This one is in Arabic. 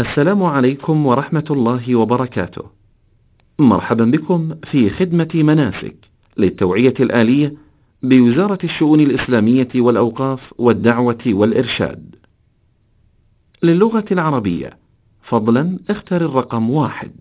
السلام عليكم ورحمة الله وبركاته. مرحبا بكم في خدمة مناسك للتوعية الآلية بوزارة الشؤون الإسلامية والأوقاف والدعوة والإرشاد. للغة العربية فضلا اختر الرقم واحد